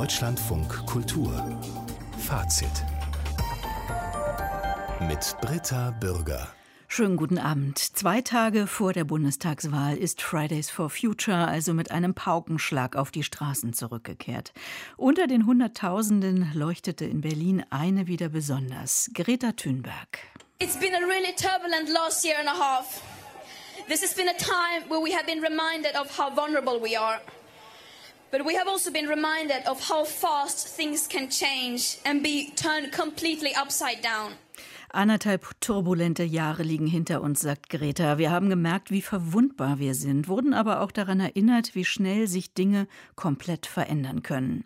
Deutschlandfunk Kultur Fazit mit Britta Bürger. Schönen guten Abend. Zwei Tage vor der Bundestagswahl ist Fridays for Future also mit einem Paukenschlag auf die Straßen zurückgekehrt. Unter den Hunderttausenden leuchtete in Berlin eine wieder besonders, Greta Thunberg. It's been a really turbulent last year and a half. This has been a time where we have been reminded of how vulnerable we are. But we have also been reminded of how fast things can change and be turned completely upside down. Anderthalb turbulente Jahre liegen hinter uns, sagt Greta. Wir haben gemerkt, wie verwundbar wir sind, wurden aber auch daran erinnert, wie schnell sich Dinge komplett verändern können.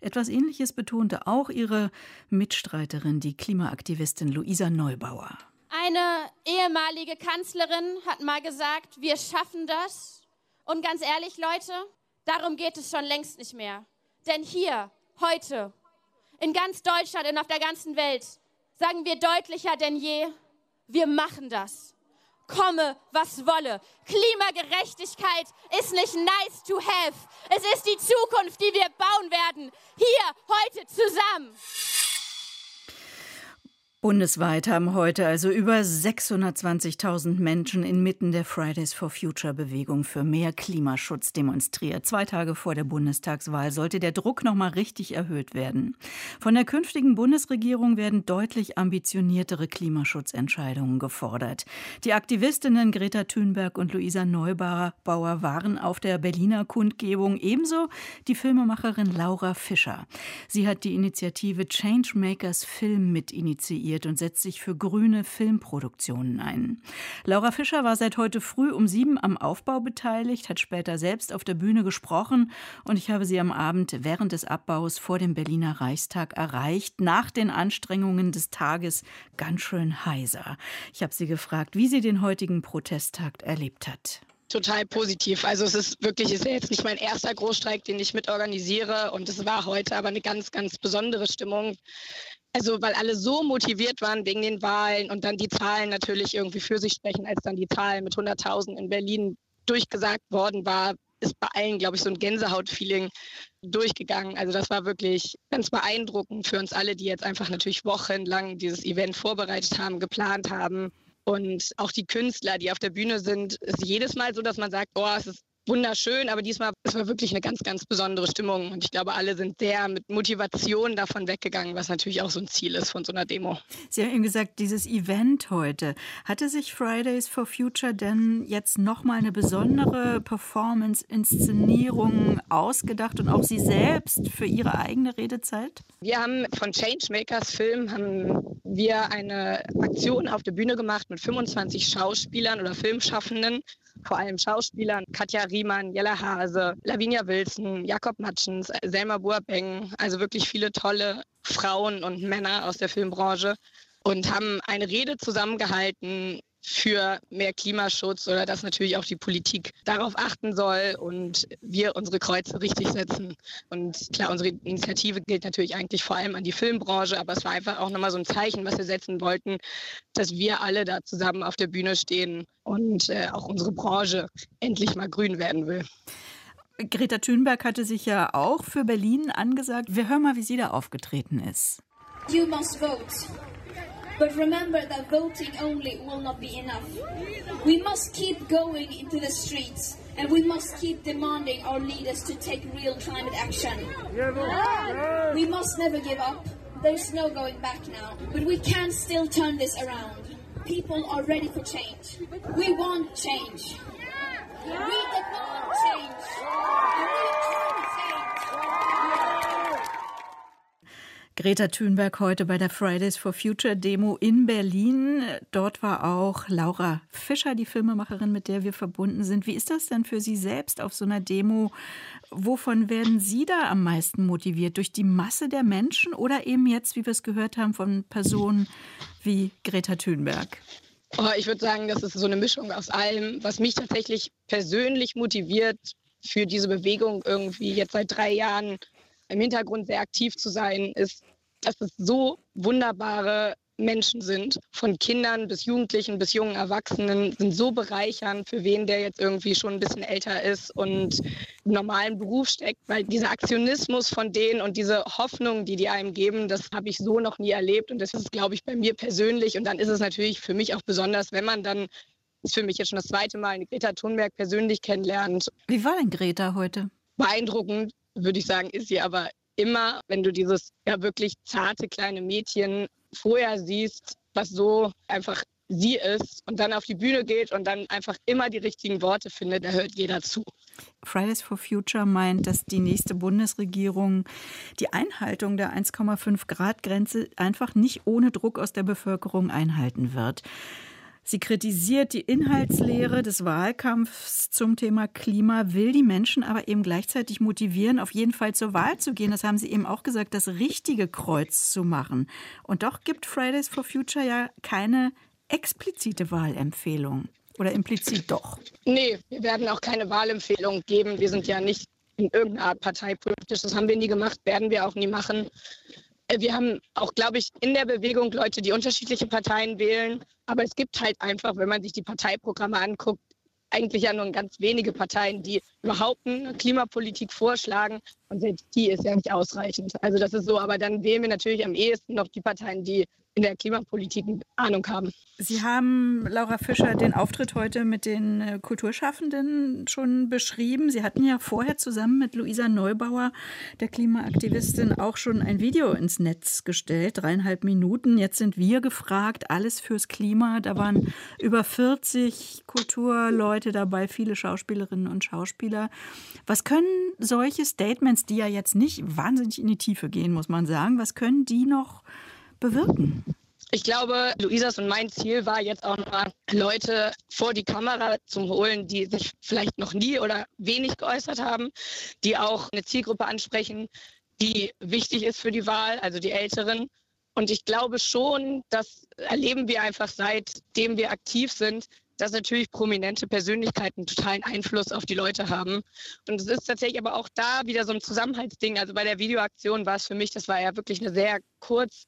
Etwas Ähnliches betonte auch ihre Mitstreiterin, die Klimaaktivistin Luisa Neubauer. Eine ehemalige Kanzlerin hat mal gesagt, wir schaffen das. Und ganz ehrlich, Leute, darum geht es schon längst nicht mehr. Denn hier, heute, in ganz Deutschland und auf der ganzen Welt sagen wir deutlicher denn je, wir machen das. Komme, was wolle. Klimagerechtigkeit ist nicht nice to have. Es ist die Zukunft, die wir bauen werden. Hier, heute zusammen. Bundesweit haben heute also über 620.000 Menschen inmitten der Fridays for Future Bewegung für mehr Klimaschutz demonstriert. Zwei Tage vor der Bundestagswahl sollte der Druck noch mal richtig erhöht werden. Von der künftigen Bundesregierung werden deutlich ambitioniertere Klimaschutzentscheidungen gefordert. Die Aktivistinnen Greta Thunberg und Luisa Neubauer waren auf der Berliner Kundgebung, ebenso die Filmemacherin Laura Fischer. Sie hat die Initiative Changemakers Film mitinitiiert engagiert und setzt sich für grüne Filmproduktionen ein. Laura Fischer war seit heute früh um sieben am Aufbau beteiligt, hat später selbst auf der Bühne gesprochen und ich habe sie am Abend während des Abbaus vor dem Berliner Reichstag erreicht, nach den Anstrengungen des Tages ganz schön heiser. Ich habe sie gefragt, wie sie den heutigen Protesttag erlebt hat total positiv. Also es ist wirklich, es ist ja jetzt nicht mein erster Großstreik, den ich mitorganisiere und es war heute aber eine ganz, ganz besondere Stimmung. Also weil alle so motiviert waren wegen den Wahlen und dann die Zahlen natürlich irgendwie für sich sprechen, als dann die Zahlen mit 100.000 in Berlin durchgesagt worden war, ist bei allen, glaube ich, so ein Gänsehaut-Feeling durchgegangen. Also das war wirklich ganz beeindruckend für uns alle, die jetzt einfach natürlich wochenlang dieses Event vorbereitet haben, geplant haben. Und auch die Künstler, die auf der Bühne sind, ist jedes Mal so, dass man sagt, oh, es ist wunderschön, aber diesmal es war wirklich eine ganz, ganz besondere Stimmung. Und ich glaube, alle sind sehr mit Motivation davon weggegangen, was natürlich auch so ein Ziel ist von so einer Demo. Sie haben eben gesagt, dieses Event heute, hatte sich Fridays for Future denn jetzt nochmal eine besondere Performance-Inszenierung ausgedacht und auch Sie selbst für Ihre eigene Redezeit? Wir haben von Changemakers Film haben wir eine Aktion auf der Bühne gemacht mit 25 Schauspielern oder Filmschaffenden. Vor allem Schauspielern, Katja Riemann, Jella Hase, Lavinia Wilson, Jakob Matschens, Selma Boabeng, also wirklich viele tolle Frauen und Männer aus der Filmbranche. Und haben eine Rede zusammengehalten für mehr Klimaschutz oder dass natürlich auch die Politik darauf achten soll und wir unsere Kreuze richtig setzen. Und klar, unsere Initiative gilt natürlich eigentlich vor allem an die Filmbranche, aber es war einfach auch nochmal so ein Zeichen, was wir setzen wollten, dass wir alle da zusammen auf der Bühne stehen und äh, auch unsere Branche endlich mal grün werden will. Greta Thunberg hatte sich ja auch für Berlin angesagt. Wir hören mal, wie sie da aufgetreten ist. You must vote. But remember that voting only will not be enough. We must keep going into the streets and we must keep demanding our leaders to take real climate action. We must never give up. There's no going back now. But we can still turn this around. People are ready for change. We want change. We demand change. And we Greta Thunberg heute bei der Fridays for Future Demo in Berlin. Dort war auch Laura Fischer, die Filmemacherin, mit der wir verbunden sind. Wie ist das denn für Sie selbst auf so einer Demo? Wovon werden Sie da am meisten motiviert? Durch die Masse der Menschen oder eben jetzt, wie wir es gehört haben, von Personen wie Greta Thunberg? Oh, ich würde sagen, das ist so eine Mischung aus allem. Was mich tatsächlich persönlich motiviert, für diese Bewegung irgendwie jetzt seit drei Jahren im Hintergrund sehr aktiv zu sein, ist, dass es so wunderbare Menschen sind, von Kindern bis Jugendlichen bis jungen Erwachsenen, sind so bereichernd, für wen der jetzt irgendwie schon ein bisschen älter ist und im normalen Beruf steckt, weil dieser Aktionismus von denen und diese Hoffnung, die die einem geben, das habe ich so noch nie erlebt und das ist, glaube ich, bei mir persönlich und dann ist es natürlich für mich auch besonders, wenn man dann ist für mich jetzt schon das zweite Mal Greta Thunberg persönlich kennenlernt. Wie war denn Greta heute? Beeindruckend, würde ich sagen, ist sie aber immer, wenn du dieses ja wirklich zarte kleine Mädchen vorher siehst, was so einfach sie ist und dann auf die Bühne geht und dann einfach immer die richtigen Worte findet, da hört jeder zu. Fridays for Future meint, dass die nächste Bundesregierung die Einhaltung der 1,5 Grad Grenze einfach nicht ohne Druck aus der Bevölkerung einhalten wird. Sie kritisiert die Inhaltslehre des Wahlkampfs zum Thema Klima, will die Menschen aber eben gleichzeitig motivieren, auf jeden Fall zur Wahl zu gehen. Das haben Sie eben auch gesagt, das richtige Kreuz zu machen. Und doch gibt Fridays for Future ja keine explizite Wahlempfehlung. Oder implizit doch? Nee, wir werden auch keine Wahlempfehlung geben. Wir sind ja nicht in irgendeiner Art parteipolitisch. Das haben wir nie gemacht, werden wir auch nie machen. Äh, wir haben auch, glaube ich, in der Bewegung Leute, die unterschiedliche Parteien wählen. Aber es gibt halt einfach, wenn man sich die Parteiprogramme anguckt, eigentlich ja nur ganz wenige Parteien, die überhaupt eine Klimapolitik vorschlagen. Und selbst die ist ja nicht ausreichend. Also das ist so. Aber dann wählen wir natürlich am ehesten noch die Parteien, die in der Klimapolitik Ahnung haben. Sie haben, Laura Fischer, den Auftritt heute mit den äh, Kulturschaffenden schon beschrieben. Sie hatten ja vorher zusammen mit Luisa Neubauer, der Klimaaktivistin, auch schon ein Video ins Netz gestellt, dreieinhalb Minuten. Jetzt sind wir gefragt, alles fürs Klima. Da waren über 40 Kulturleute dabei, viele Schauspielerinnen und Schauspieler. Was können solche Statements, die ja jetzt nicht wahnsinnig in die Tiefe gehen, muss man sagen, was können die noch bewirken? Ich glaube, Luisas und mein Ziel war jetzt auch mal Leute vor die Kamera zu holen, die sich vielleicht noch nie oder wenig geäußert haben, die auch eine Zielgruppe ansprechen, die wichtig ist für die Wahl, also die Älteren. Und ich glaube schon, das erleben wir einfach seitdem wir aktiv sind, dass natürlich prominente Persönlichkeiten totalen Einfluss auf die Leute haben. Und es ist tatsächlich aber auch da wieder so ein Zusammenhaltsding. Also bei der Videoaktion war es für mich, das war ja wirklich eine sehr kurz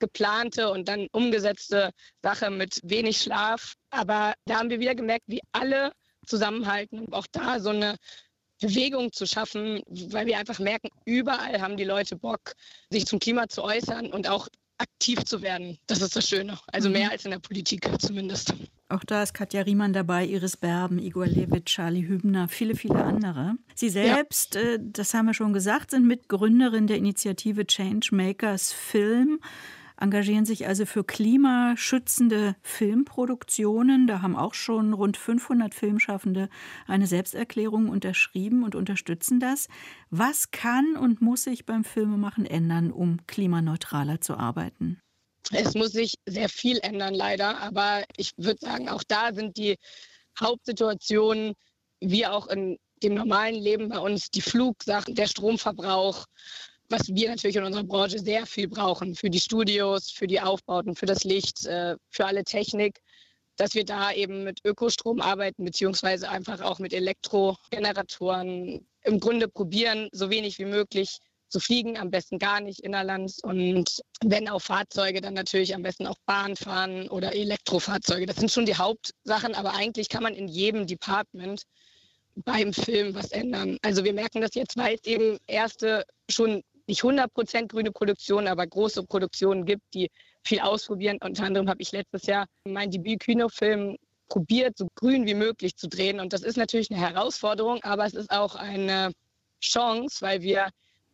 geplante und dann umgesetzte Sache mit wenig Schlaf. Aber da haben wir wieder gemerkt, wie alle zusammenhalten und auch da so eine Bewegung zu schaffen, weil wir einfach merken, überall haben die Leute Bock, sich zum Klima zu äußern und auch aktiv zu werden. Das ist das Schöne. Also mehr mhm. als in der Politik zumindest. Auch da ist Katja Riemann dabei, Iris Berben, Igor Levit, Charlie Hübner, viele, viele andere. Sie selbst, ja. äh, das haben wir schon gesagt, sind Mitgründerin der Initiative Changemakers Film engagieren sich also für klimaschützende Filmproduktionen. Da haben auch schon rund 500 Filmschaffende eine Selbsterklärung unterschrieben und unterstützen das. Was kann und muss sich beim Filmemachen ändern, um klimaneutraler zu arbeiten? Es muss sich sehr viel ändern, leider. Aber ich würde sagen, auch da sind die Hauptsituationen, wie auch in dem normalen Leben bei uns, die Flugsachen, der Stromverbrauch, was wir natürlich in unserer Branche sehr viel brauchen für die Studios, für die Aufbauten, für das Licht, äh, für alle Technik, dass wir da eben mit Ökostrom arbeiten, beziehungsweise einfach auch mit Elektrogeneratoren im Grunde probieren, so wenig wie möglich zu fliegen, am besten gar nicht innerlands und wenn auch Fahrzeuge, dann natürlich am besten auch Bahn fahren oder Elektrofahrzeuge. Das sind schon die Hauptsachen, aber eigentlich kann man in jedem Department beim Film was ändern. Also wir merken das jetzt, weil es eben erste schon nicht 100% grüne Produktion, aber große Produktionen gibt, die viel ausprobieren. Unter anderem habe ich letztes Jahr meinen Debüt-Kinofilm probiert, so grün wie möglich zu drehen. Und das ist natürlich eine Herausforderung, aber es ist auch eine Chance, weil wir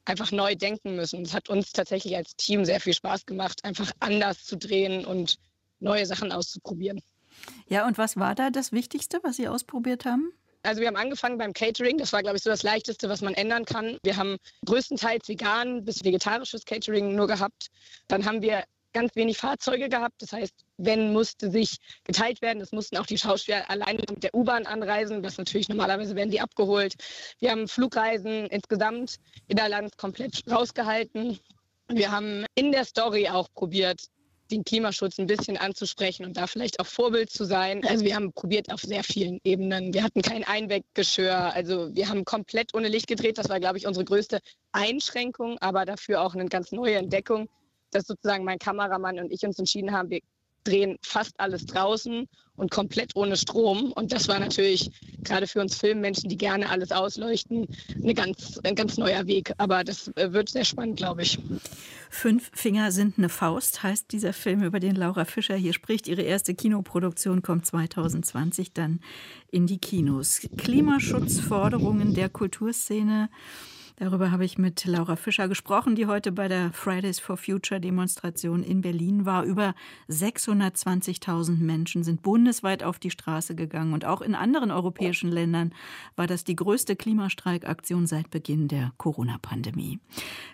einfach neu denken müssen. Es hat uns tatsächlich als Team sehr viel Spaß gemacht, einfach anders zu drehen und neue Sachen auszuprobieren. Ja, und was war da das Wichtigste, was Sie ausprobiert haben? Also wir haben angefangen beim Catering. Das war, glaube ich, so das Leichteste, was man ändern kann. Wir haben größtenteils vegan bis vegetarisches Catering nur gehabt. Dann haben wir ganz wenig Fahrzeuge gehabt. Das heißt, wenn musste sich geteilt werden. Das mussten auch die Schauspieler alleine mit der U-Bahn anreisen. Das natürlich normalerweise werden die abgeholt. Wir haben Flugreisen insgesamt innerlands komplett rausgehalten. Wir haben in der Story auch probiert, den Klimaschutz ein bisschen anzusprechen und da vielleicht auch Vorbild zu sein. Also wir haben probiert auf sehr vielen Ebenen. Wir hatten kein Einweggeschirr. Also wir haben komplett ohne Licht gedreht. Das war, glaube ich, unsere größte Einschränkung, aber dafür auch eine ganz neue Entdeckung, dass sozusagen mein Kameramann und ich uns entschieden haben, wir drehen fast alles draußen und komplett ohne Strom. Und das war natürlich gerade für uns Filmmenschen, die gerne alles ausleuchten, eine ganz, ein ganz neuer Weg. Aber das äh, wird sehr spannend, glaube ich. Fünf Finger sind eine Faust, heißt dieser Film, über den Laura Fischer hier spricht. Ihre erste Kinoproduktion kommt 2020 dann in die Kinos. Klimaschutzforderungen der Kulturszene Darüber habe ich mit Laura Fischer gesprochen, die heute bei der Fridays for Future Demonstration in Berlin war. Über 620.000 Menschen sind bundesweit auf die Straße gegangen und auch in anderen europäischen Ländern war das die größte Klimastreikaktion seit Beginn der Corona-Pandemie.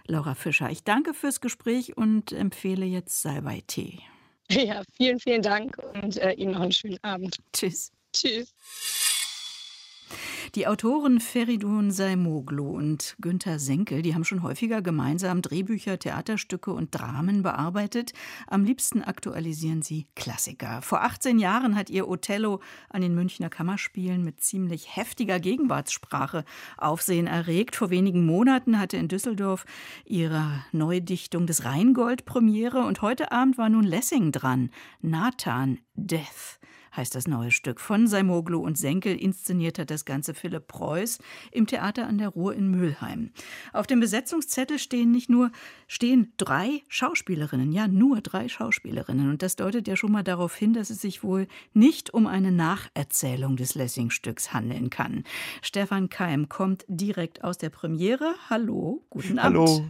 Laura Fischer, ich danke fürs Gespräch und empfehle jetzt Salbei-Tee. Ja, vielen, vielen Dank und äh, Ihnen noch einen schönen Abend. Tschüss. Tschüss. Die Autoren Feridun Saimoglu und Günter Senkel, die haben schon häufiger gemeinsam Drehbücher, Theaterstücke und Dramen bearbeitet. Am liebsten aktualisieren sie Klassiker. Vor 18 Jahren hat ihr Othello an den Münchner Kammerspielen mit ziemlich heftiger Gegenwartssprache Aufsehen erregt. Vor wenigen Monaten hatte in Düsseldorf ihre Neudichtung des Rheingold Premiere und heute Abend war nun Lessing dran. Nathan Death heißt das neue Stück. Von Saimoglu und Senkel inszeniert hat das Ganze Philipp Preuß im Theater an der Ruhr in Mülheim. Auf dem Besetzungszettel stehen nicht nur, stehen drei Schauspielerinnen, ja, nur drei Schauspielerinnen. Und das deutet ja schon mal darauf hin, dass es sich wohl nicht um eine Nacherzählung des Lessing-Stücks handeln kann. Stefan Keim kommt direkt aus der Premiere. Hallo, guten Abend. Hallo.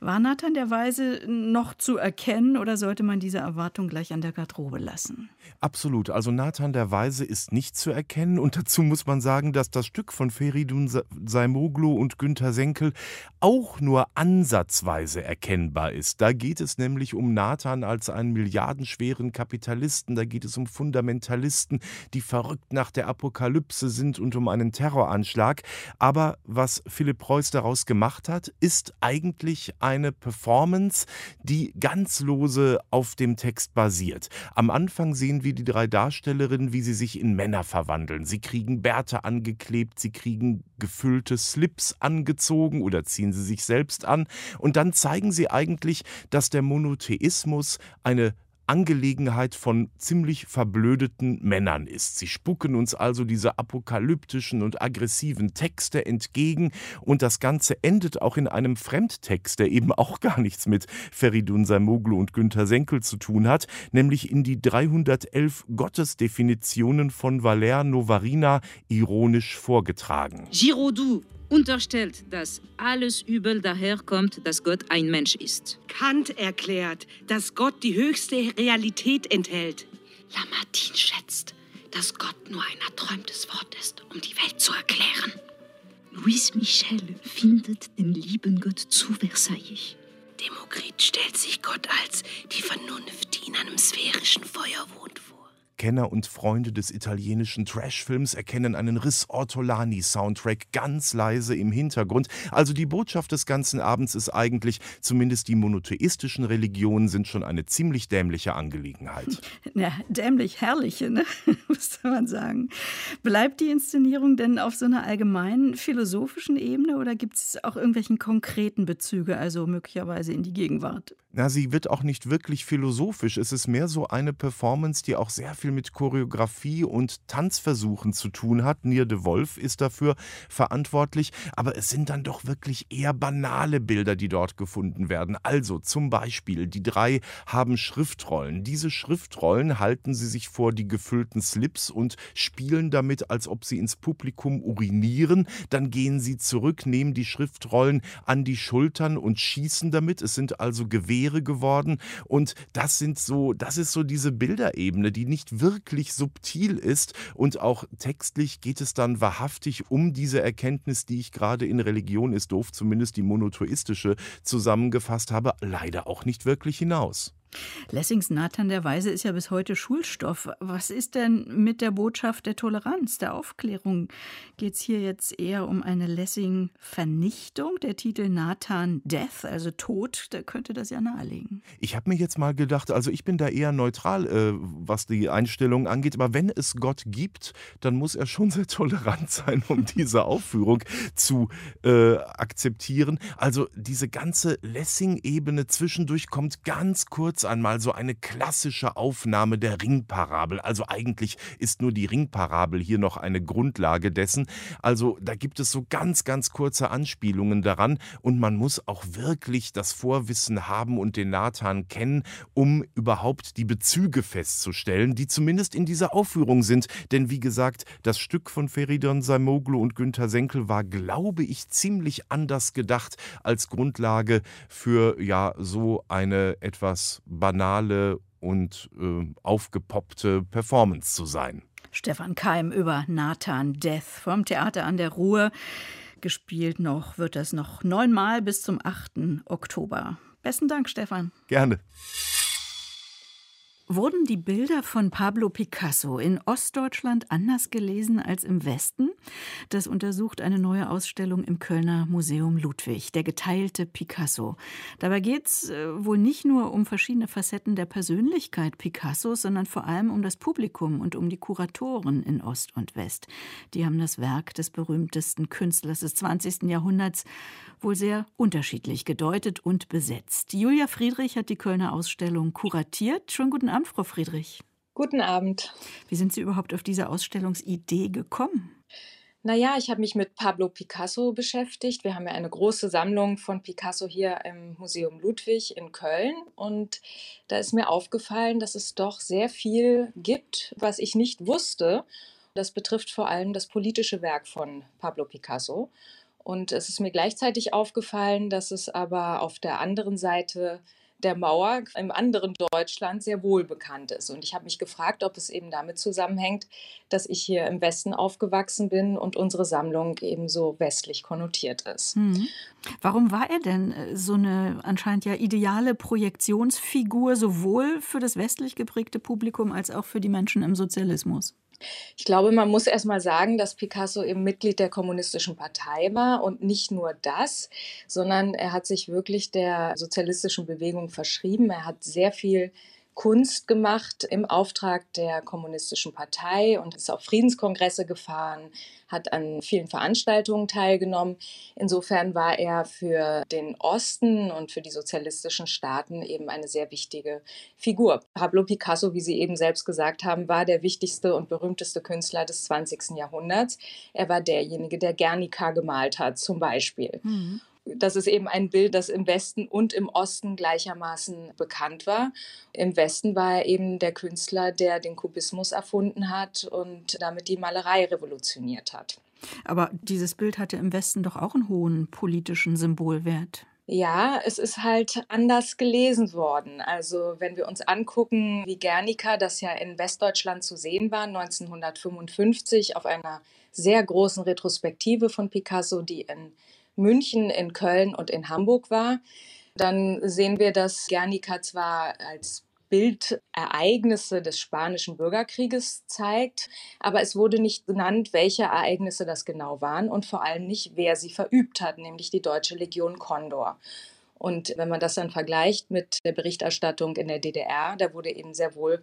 War Nathan der Weise noch zu erkennen oder sollte man diese Erwartung gleich an der Garderobe lassen? Absolut. Also Nathan der Weise ist nicht zu erkennen. Und dazu muss man sagen, dass das Stück von Feridun Saimoglu und Günter Senkel auch nur ansatzweise erkennbar ist. Da geht es nämlich um Nathan als einen milliardenschweren Kapitalisten, da geht es um Fundamentalisten, die verrückt nach der Apokalypse sind und um einen Terroranschlag. Aber was Philipp Preuß daraus gemacht hat, ist eigentlich eine Performance, die ganz lose auf dem Text basiert. Am Anfang sehen wir die drei Darsteller Darstellerinnen, wie sie sich in Männer verwandeln. Sie kriegen Bärte angeklebt, sie kriegen gefüllte Slips angezogen oder ziehen sie sich selbst an. Und dann zeigen sie eigentlich, dass der Monotheismus eine Angelegenheit von ziemlich verblödeten Männern ist. Sie spucken uns also diese apokalyptischen und aggressiven Texte entgegen und das Ganze endet auch in einem Fremdtext, der eben auch gar nichts mit Feridun Saimoglu und Günter Senkel zu tun hat, nämlich in die 311 Gottesdefinitionen von Valère Novarina ironisch vorgetragen. Giraudoux unterstellt, dass alles Übel daherkommt, dass Gott ein Mensch ist. Kant erklärt, dass Gott die höchste Realität enthält. Lamartine schätzt, dass Gott nur ein erträumtes Wort ist, um die Welt zu erklären. Louis Michel findet den lieben Gott zu Versailles. Demokrit stellt sich Gott als die Vernunft, die in einem sphärischen Feuer wohnt. Kenner und Freunde des italienischen Trashfilms erkennen einen Riss Ortolani-Soundtrack ganz leise im Hintergrund. Also die Botschaft des ganzen Abends ist eigentlich, zumindest die monotheistischen Religionen sind schon eine ziemlich dämliche Angelegenheit. Ja, dämlich, herrliche, ne? müsste man sagen. Bleibt die Inszenierung denn auf so einer allgemeinen philosophischen Ebene oder gibt es auch irgendwelchen konkreten Bezüge, also möglicherweise in die Gegenwart? Na, sie wird auch nicht wirklich philosophisch. Es ist mehr so eine Performance, die auch sehr viel mit Choreografie und Tanzversuchen zu tun hat. Nier de Wolf ist dafür verantwortlich. Aber es sind dann doch wirklich eher banale Bilder, die dort gefunden werden. Also zum Beispiel, die drei haben Schriftrollen. Diese Schriftrollen halten sie sich vor die gefüllten Slips und spielen damit, als ob sie ins Publikum urinieren. Dann gehen sie zurück, nehmen die Schriftrollen an die Schultern und schießen damit. Es sind also Gewehre geworden. Und das sind so, das ist so diese Bilderebene, die nicht wirklich subtil ist. Und auch textlich geht es dann wahrhaftig um diese Erkenntnis, die ich gerade in Religion ist doof, zumindest die monotheistische, zusammengefasst habe, leider auch nicht wirklich hinaus. Lessings Nathan der Weise ist ja bis heute Schulstoff. Was ist denn mit der Botschaft der Toleranz, der Aufklärung? Geht es hier jetzt eher um eine Lessing-Vernichtung? Der Titel Nathan Death, also Tod, da könnte das ja nahelegen. Ich habe mir jetzt mal gedacht, also ich bin da eher neutral, äh, was die Einstellung angeht, aber wenn es Gott gibt, dann muss er schon sehr tolerant sein, um diese Aufführung zu äh, akzeptieren. Also diese ganze Lessing-Ebene zwischendurch kommt ganz kurz kurz einmal so eine klassische Aufnahme der Ringparabel. Also eigentlich ist nur die Ringparabel hier noch eine Grundlage dessen. Also da gibt es so ganz, ganz kurze Anspielungen daran und man muss auch wirklich das Vorwissen haben und den Nathan kennen, um überhaupt die Bezüge festzustellen, die zumindest in dieser Aufführung sind. Denn wie gesagt, das Stück von Feridun Saimoglu und Günter Senkel war, glaube ich, ziemlich anders gedacht als Grundlage für ja so eine etwas banale und äh, aufgepoppte Performance zu sein. Stefan Keim über Nathan Death vom Theater an der Ruhr. Gespielt noch wird das noch neunmal bis zum 8. Oktober. Besten Dank, Stefan. Gerne. Wurden die Bilder von Pablo Picasso in Ostdeutschland anders gelesen als im Westen? Das untersucht eine neue Ausstellung im Kölner Museum Ludwig, der geteilte Picasso. Dabei geht es äh, wohl nicht nur um verschiedene Facetten der Persönlichkeit Picassos, sondern vor allem um das Publikum und um die Kuratoren in Ost und West. Die haben das Werk des berühmtesten Künstlers des 20. Jahrhunderts wohl sehr unterschiedlich gedeutet und besetzt. Julia Friedrich hat die Kölner Ausstellung kuratiert. Schönen guten Abend, Frau Friedrich. Guten Abend. Wie sind Sie überhaupt auf diese Ausstellungsidee gekommen? Naja, ich habe mich mit Pablo Picasso beschäftigt. Wir haben ja eine große Sammlung von Picasso hier im Museum Ludwig in Köln. Und da ist mir aufgefallen, dass es doch sehr viel gibt, was ich nicht wusste. Das betrifft vor allem das politische Werk von Pablo Picasso. Und es ist mir gleichzeitig aufgefallen, dass es aber auf der anderen Seite der Mauer im anderen Deutschland sehr wohl bekannt ist. Und ich habe mich gefragt, ob es eben damit zusammenhängt, dass ich hier im Westen aufgewachsen bin und unsere Sammlung eben so westlich konnotiert ist. Mhm. Warum war er denn äh, so eine anscheinend ja ideale Projektionsfigur sowohl für das westlich geprägte Publikum als auch für die Menschen im Sozialismus? Ich glaube, man muss erst mal sagen, dass Picasso eben Mitglied der Kommunistischen Partei war und nicht nur das, sondern er hat sich wirklich der sozialistischen Bewegung verschrieben. Er hat sehr viel Kunst gemacht im Auftrag der Kommunistischen Partei und ist auf Friedenskongresse gefahren, hat an vielen Veranstaltungen teilgenommen. Insofern war er für den Osten und für die sozialistischen Staaten eben eine sehr wichtige Figur. Pablo Picasso, wie Sie eben selbst gesagt haben, war der wichtigste und berühmteste Künstler des 20. Jahrhunderts. Er war derjenige, der Guernica gemalt hat, zum Beispiel. Mhm das ist eben ein Bild, das im Westen und im Osten gleichermaßen bekannt war. Im Westen war er eben der Künstler, der den Kubismus erfunden hat und damit die Malerei revolutioniert hat. Aber dieses Bild hatte im Westen doch auch einen hohen politischen Symbolwert. Ja, es ist halt anders gelesen worden. Also wenn wir uns angucken, wie Guernica, das ja in Westdeutschland zu sehen war, 1955 auf einer sehr großen Retrospektive von Picasso, die in München, in Köln und in Hamburg war, dann sehen wir, dass Guernica zwar als Bild Ereignisse des Spanischen Bürgerkrieges zeigt, aber es wurde nicht genannt, welche Ereignisse das genau waren und vor allem nicht, wer sie verübt hat, nämlich die deutsche Legion Condor. Und wenn man das dann vergleicht mit der Berichterstattung in der DDR, da wurde eben sehr wohl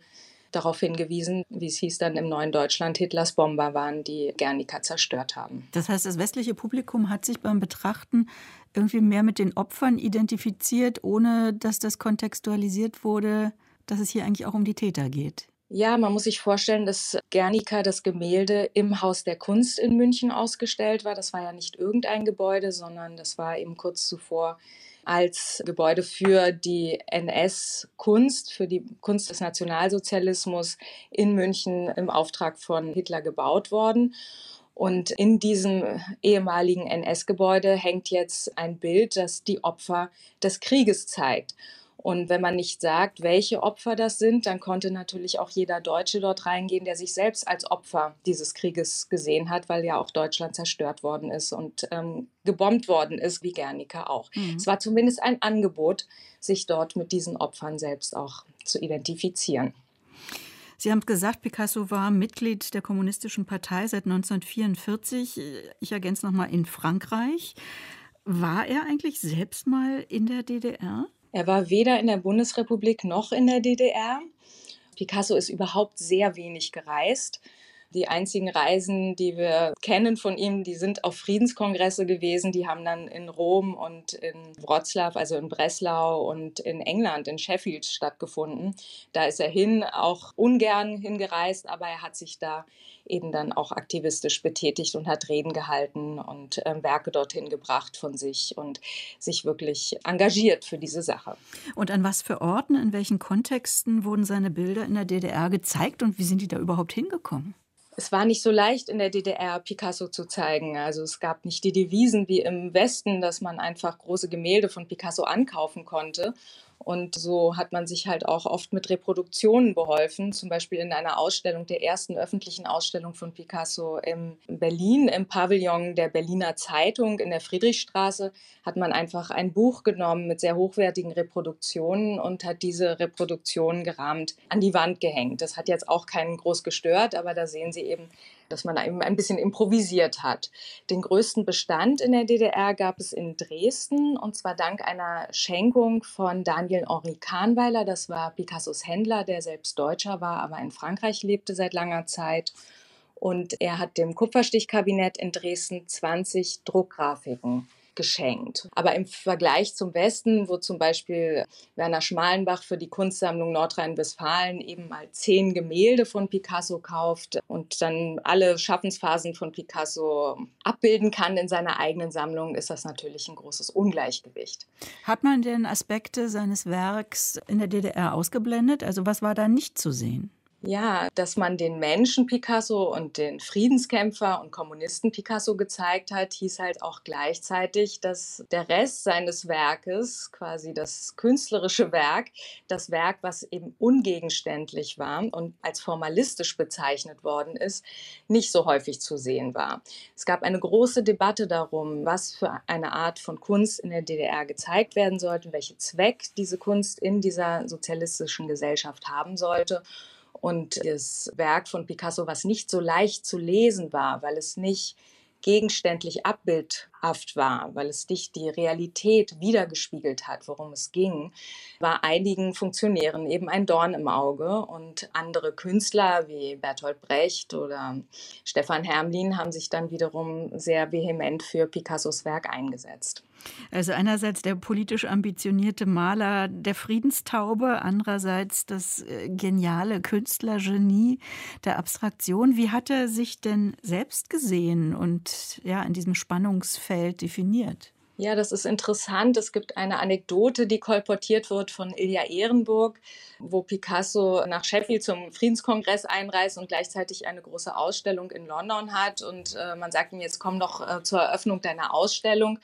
darauf hingewiesen, wie es hieß dann im neuen Deutschland, Hitlers Bomber waren, die Guernica zerstört haben. Das heißt, das westliche Publikum hat sich beim Betrachten irgendwie mehr mit den Opfern identifiziert, ohne dass das kontextualisiert wurde, dass es hier eigentlich auch um die Täter geht. Ja, man muss sich vorstellen, dass Guernica, das Gemälde, im Haus der Kunst in München ausgestellt war. Das war ja nicht irgendein Gebäude, sondern das war eben kurz zuvor als Gebäude für die NS-Kunst, für die Kunst des Nationalsozialismus in München im Auftrag von Hitler gebaut worden. Und in diesem ehemaligen NS-Gebäude hängt jetzt ein Bild, das die Opfer des Krieges zeigt. Und wenn man nicht sagt, welche Opfer das sind, dann konnte natürlich auch jeder Deutsche dort reingehen, der sich selbst als Opfer dieses Krieges gesehen hat, weil ja auch Deutschland zerstört worden ist und ähm, gebombt worden ist, wie Guernica auch. Mhm. Es war zumindest ein Angebot, sich dort mit diesen Opfern selbst auch zu identifizieren. Sie haben gesagt, Picasso war Mitglied der Kommunistischen Partei seit 1944. Ich ergänze nochmal in Frankreich. War er eigentlich selbst mal in der DDR? Er war weder in der Bundesrepublik noch in der DDR. Picasso ist überhaupt sehr wenig gereist. Die einzigen Reisen, die wir kennen von ihm, die sind auf Friedenskongresse gewesen. Die haben dann in Rom und in Wroclaw, also in Breslau und in England, in Sheffield stattgefunden. Da ist er hin, auch ungern hingereist, aber er hat sich da eben dann auch aktivistisch betätigt und hat Reden gehalten und äh, Werke dorthin gebracht von sich und sich wirklich engagiert für diese Sache. Und an was für Orten, in welchen Kontexten wurden seine Bilder in der DDR gezeigt und wie sind die da überhaupt hingekommen? Es war nicht so leicht in der DDR Picasso zu zeigen. Also es gab nicht die Devisen wie im Westen, dass man einfach große Gemälde von Picasso ankaufen konnte. Und so hat man sich halt auch oft mit Reproduktionen beholfen, zum Beispiel in einer Ausstellung, der ersten öffentlichen Ausstellung von Picasso in Berlin, im Pavillon der Berliner Zeitung in der Friedrichstraße, hat man einfach ein Buch genommen mit sehr hochwertigen Reproduktionen und hat diese Reproduktionen gerahmt an die Wand gehängt. Das hat jetzt auch keinen groß gestört, aber da sehen Sie eben, dass man eben ein bisschen improvisiert hat. Den größten Bestand in der DDR gab es in Dresden und zwar dank einer Schenkung von Daniel Henri Kahnweiler. Das war Picassos Händler, der selbst Deutscher war, aber in Frankreich lebte seit langer Zeit. Und er hat dem Kupferstichkabinett in Dresden 20 Druckgrafiken geschenkt. Aber im Vergleich zum Westen, wo zum Beispiel Werner Schmalenbach für die Kunstsammlung Nordrhein-Westfalen eben mal zehn Gemälde von Picasso kauft und dann alle Schaffensphasen von Picasso abbilden kann in seiner eigenen Sammlung, ist das natürlich ein großes Ungleichgewicht. Hat man denn Aspekte seines Werks in der DDR ausgeblendet? Also was war da nicht zu sehen? Ja, dass man den Menschen Picasso und den Friedenskämpfer und Kommunisten Picasso gezeigt hat, hieß halt auch gleichzeitig, dass der Rest seines Werkes, quasi das künstlerische Werk, das Werk, was eben ungegenständlich war und als formalistisch bezeichnet worden ist, nicht so häufig zu sehen war. Es gab eine große Debatte darum, was für eine Art von Kunst in der DDR gezeigt werden sollte, welchen Zweck diese Kunst in dieser sozialistischen Gesellschaft haben sollte. Und das Werk von Picasso, was nicht so leicht zu lesen war, weil es nicht gegenständlich abbildhaft war, weil es nicht die Realität wiedergespiegelt hat, worum es ging, war einigen Funktionären eben ein Dorn im Auge und andere Künstler wie Bertolt Brecht oder Stefan Hermlin haben sich dann wiederum sehr vehement für Picassos Werk eingesetzt. Also einerseits der politisch ambitionierte Maler der Friedenstaube, andererseits das äh, geniale Künstlergenie der Abstraktion. Wie hat er sich denn selbst gesehen und ja in diesem Spannungsfeld definiert? Ja, das ist interessant. Es gibt eine Anekdote, die kolportiert wird von Ilja Ehrenburg, wo Picasso nach Sheffield zum Friedenskongress einreist und gleichzeitig eine große Ausstellung in London hat. Und äh, man sagt ihm, jetzt komm doch äh, zur Eröffnung deiner Ausstellung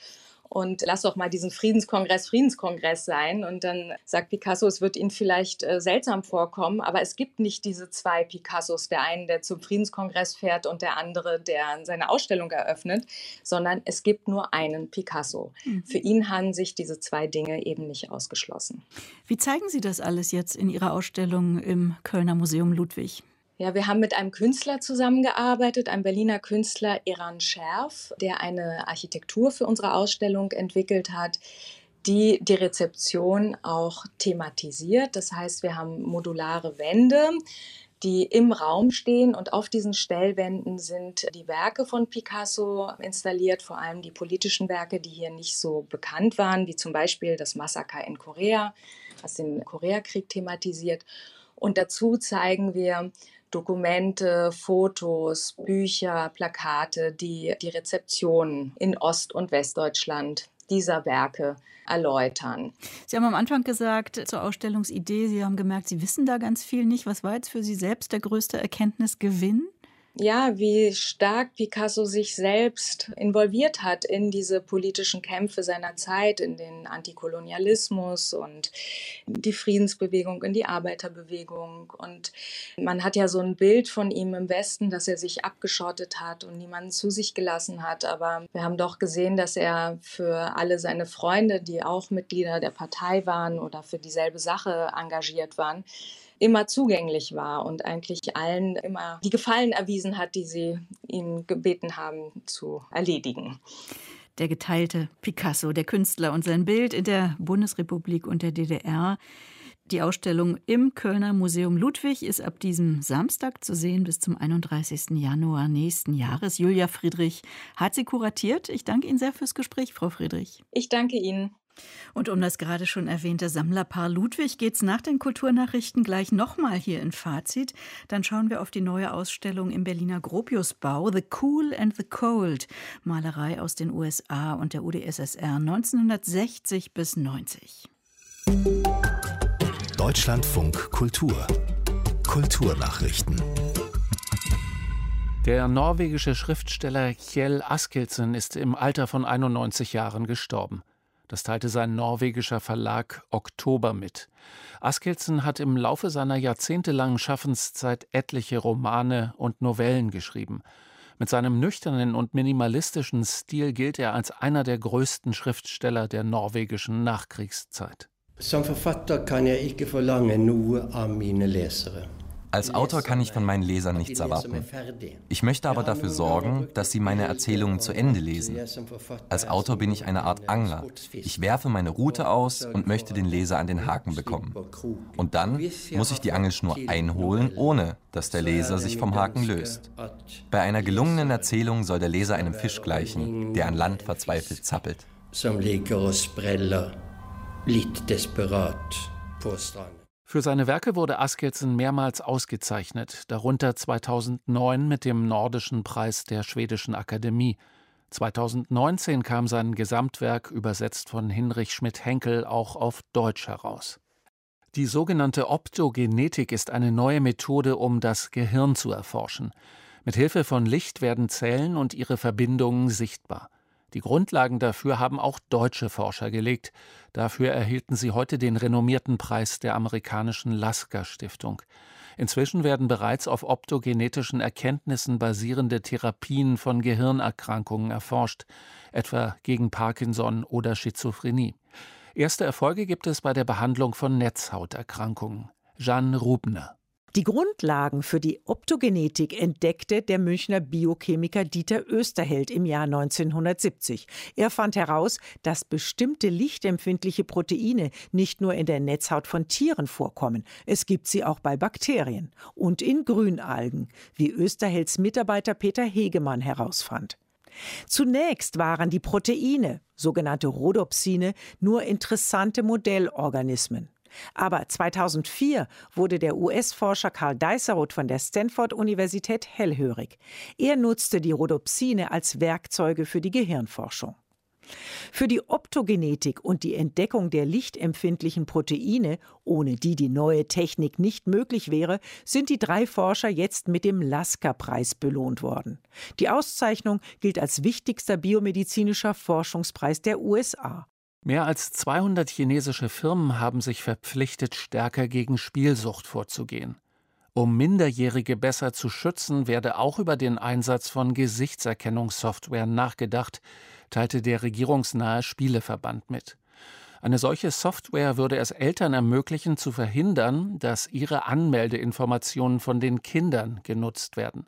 und lass doch mal diesen Friedenskongress Friedenskongress sein. Und dann sagt Picasso, es wird Ihnen vielleicht äh, seltsam vorkommen, aber es gibt nicht diese zwei Picassos, der eine, der zum Friedenskongress fährt und der andere, der seine Ausstellung eröffnet, sondern es gibt nur einen Picasso. Mhm. Für ihn haben sich diese zwei Dinge eben nicht ausgeschlossen. Wie zeigen Sie das alles jetzt in Ihrer Ausstellung im Kölner Museum Ludwig? Ja, wir haben mit einem Künstler zusammengearbeitet, einem Berliner Künstler, Iran Scherf, der eine Architektur für unsere Ausstellung entwickelt hat, die die Rezeption auch thematisiert. Das heißt, wir haben modulare Wände, die im Raum stehen und auf diesen Stellwänden sind die Werke von Picasso installiert, vor allem die politischen Werke, die hier nicht so bekannt waren, wie zum Beispiel das Massaker in Korea, was den Koreakrieg thematisiert. Und dazu zeigen wir Dokumente, Fotos, Bücher, Plakate, die die Rezeption in Ost- und Westdeutschland dieser Werke erläutern. Sie haben am Anfang gesagt zur Ausstellungsidee, Sie haben gemerkt, Sie wissen da ganz viel nicht. Was war jetzt für Sie selbst der größte Erkenntnisgewinn? Ja, wie stark Picasso sich selbst involviert hat in diese politischen Kämpfe seiner Zeit, in den Antikolonialismus und die Friedensbewegung, in die Arbeiterbewegung. Und man hat ja so ein Bild von ihm im Westen, dass er sich abgeschottet hat und niemanden zu sich gelassen hat. Aber wir haben doch gesehen, dass er für alle seine Freunde, die auch Mitglieder der Partei waren oder für dieselbe Sache engagiert waren, immer zugänglich war und eigentlich allen immer die Gefallen erwiesen hat, die sie ihn gebeten haben zu erledigen. Der geteilte Picasso, der Künstler und sein Bild in der Bundesrepublik und der DDR. Die Ausstellung im Kölner Museum Ludwig ist ab diesem Samstag zu sehen bis zum 31. Januar nächsten Jahres. Julia Friedrich hat sie kuratiert. Ich danke Ihnen sehr fürs Gespräch, Frau Friedrich. Ich danke Ihnen. Und um das gerade schon erwähnte Sammlerpaar Ludwig geht es nach den Kulturnachrichten gleich nochmal hier in Fazit. Dann schauen wir auf die neue Ausstellung im Berliner Gropiusbau The Cool and the Cold, Malerei aus den USA und der UdSSR 1960 bis 90. Deutschlandfunk Kultur Kulturnachrichten der norwegische Schriftsteller Kjell Askildsen ist im Alter von 91 Jahren gestorben. Das teilte sein norwegischer Verlag Oktober mit. Askildsen hat im Laufe seiner jahrzehntelangen Schaffenszeit etliche Romane und Novellen geschrieben. Mit seinem nüchternen und minimalistischen Stil gilt er als einer der größten Schriftsteller der norwegischen Nachkriegszeit. Som forfatter kan jeg ikke forlange noe av mine lesere. Als Autor kann ich von meinen Lesern nichts erwarten. Ich möchte aber dafür sorgen, dass sie meine Erzählungen zu Ende lesen. Als Autor bin ich eine Art Angler. Ich werfe meine Route aus und möchte den Leser an den Haken bekommen. Und dann muss ich die Angelschnur einholen, ohne dass der Leser sich vom Haken löst. Bei einer gelungenen Erzählung soll der Leser einem Fisch gleichen, der an Land verzweifelt zappelt. Som ligger og spreller, litt desperat på stranden. Für seine Werke wurde Askildsen mehrmals ausgezeichnet, darunter 2009 mit dem Nordischen Preis der Schwedischen Akademie. 2019 kam sein Gesamtwerk, übersetzt von Hinrich Schmidt-Henkel, auch auf Deutsch heraus. Die sogenannte Optogenetik ist eine neue Methode, um das Gehirn zu erforschen. Mit Hilfe von Licht werden Zellen und ihre Verbindungen sichtbar. Die Grundlagen dafür haben auch deutsche Forscher gelegt. Dafür erhielten sie heute den renommierten Preis der amerikanischen Lasker Stiftung. Inzwischen werden bereits auf optogenetischen Erkenntnissen basierende Therapien von Gehirnerkrankungen erforscht, etwa gegen Parkinson oder Schizophrenie. Erste Erfolge gibt es bei der Behandlung von Netzhauterkrankungen. Jeanne Rubner. Die Grundlagen für die Optogenetik entdeckte der Münchner Biochemiker Dieter Österheld im Jahr 1970. Er fand heraus, dass bestimmte lichtempfindliche Proteine nicht nur in der Netzhaut von Tieren vorkommen, es gibt sie auch bei Bakterien und in Grünalgen, wie Österhelds Mitarbeiter Peter Hegemann herausfand. Zunächst waren die Proteine, sogenannte Rhodopsine, nur interessante Modellorganismen. Aber 2004 wurde der US-Forscher Karl Deiseroth von der Stanford-Universität hellhörig. Er nutzte die Rhodopsine als Werkzeuge für die Gehirnforschung. Für die Optogenetik und die Entdeckung der lichtempfindlichen Proteine, ohne die die neue Technik nicht möglich wäre, sind die drei Forscher jetzt mit dem Lasker-Preis belohnt worden. Die Auszeichnung gilt als wichtigster biomedizinischer Forschungspreis der USA. Mehr als 200 chinesische Firmen haben sich verpflichtet, stärker gegen Spielsucht vorzugehen. Um Minderjährige besser zu schützen, werde auch über den Einsatz von Gesichtserkennungssoftware nachgedacht, teilte der regierungsnahe Spieleverband mit. Eine solche Software würde es Eltern ermöglichen, zu verhindern, dass ihre Anmeldeinformationen von den Kindern genutzt werden.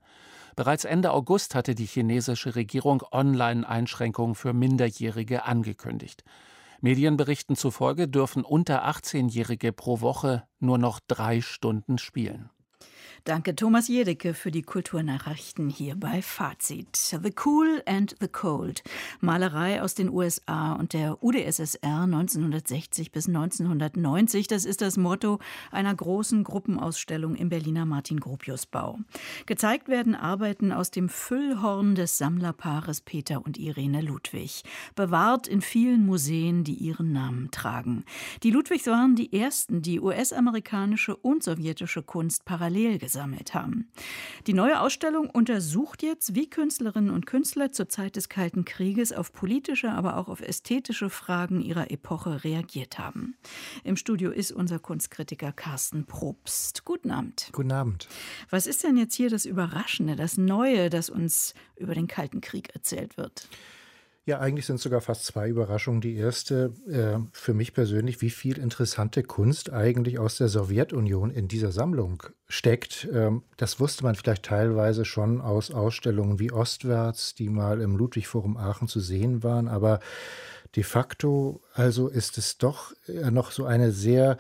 Bereits Ende August hatte die chinesische Regierung Online-Einschränkungen für Minderjährige angekündigt. Medienberichten zufolge dürfen unter 18-Jährige pro Woche nur noch drei Stunden spielen. Danke Thomas Jedecke für die Kulturnachrichten hier bei Fazit. The Cool and the Cold. Malerei aus den USA und der UdSSR 1960 bis 1990. Das ist das Motto einer großen Gruppenausstellung im Berliner Martin-Gropius-Bau. Gezeigt werden Arbeiten aus dem Füllhorn des Sammlerpaares Peter und Irene Ludwig. Bewahrt in vielen Museen, die ihren Namen tragen. Die Ludwigs waren die ersten, die US-amerikanische und sowjetische Kunst parallel gesammelt gesammelt haben. Die neue Ausstellung untersucht jetzt, wie Künstlerinnen und Künstler zur Zeit des Kalten Krieges auf politische, aber auch auf ästhetische Fragen ihrer Epoche reagiert haben. Im Studio ist unser Kunstkritiker Carsten Probst. Guten Abend. Guten Abend. Was ist denn jetzt hier das Überraschende, das Neue, das uns über den Kalten Krieg erzählt wird? Ja, eigentlich sind es sogar fast zwei Überraschungen. Die erste äh, für mich persönlich, wie viel interessante Kunst eigentlich aus der Sowjetunion in dieser Sammlung steckt. Ähm, das wusste man vielleicht teilweise schon aus Ausstellungen wie Ostwärts, die mal im Ludwig-Forum Aachen zu sehen waren. Aber de facto also ist es doch äh, noch so eine sehr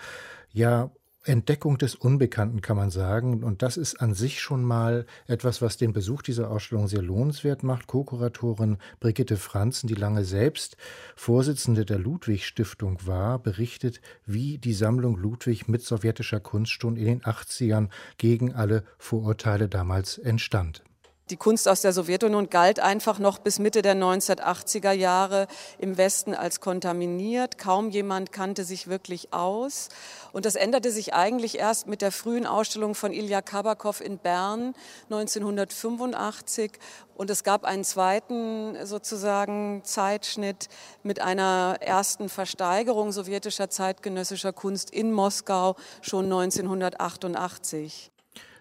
ja Entdeckung des Unbekannten, kann man sagen. Und das ist an sich schon mal etwas, was den Besuch dieser Ausstellung sehr lohnenswert macht. Co-Kuratorin Brigitte Franzen, die lange selbst Vorsitzende der Ludwig-Stiftung war, berichtet, wie die Sammlung Ludwig mit sowjetischer Kunst schon in den 80ern gegen alle Vorurteile damals entstand. Die Kunst aus der Sowjetunion galt einfach noch bis Mitte der 1980er Jahre im Westen als kontaminiert. Kaum jemand kannte sich wirklich aus. Und das änderte sich eigentlich erst mit der frühen Ausstellung von Ilya Kabakov in Bern 1985. Und es gab einen zweiten sozusagen Zeitschnitt mit einer ersten Versteigerung sowjetischer zeitgenössischer Kunst in Moskau schon 1988.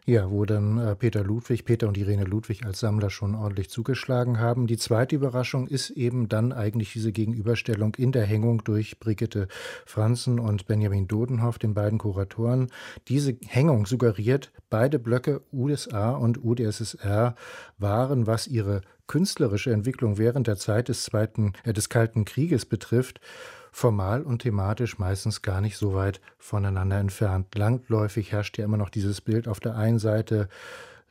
Ja, wo dann äh, Peter Ludwig, Peter und Irene Ludwig als Sammler schon ordentlich zugeschlagen haben. Die zweite Überraschung ist eben dann eigentlich diese Gegenüberstellung in der Hängung durch Brigitte Franzen und Benjamin Dodenhoff, den beiden Kuratoren. Diese Hängung suggeriert, beide Blöcke USA und UdSSR waren, was ihre künstlerische Entwicklung während der Zeit des Zweiten, äh, des Kalten Krieges betrifft, formal und thematisch meistens gar nicht so weit voneinander entfernt. Langläufig herrscht ja immer noch dieses Bild auf der einen Seite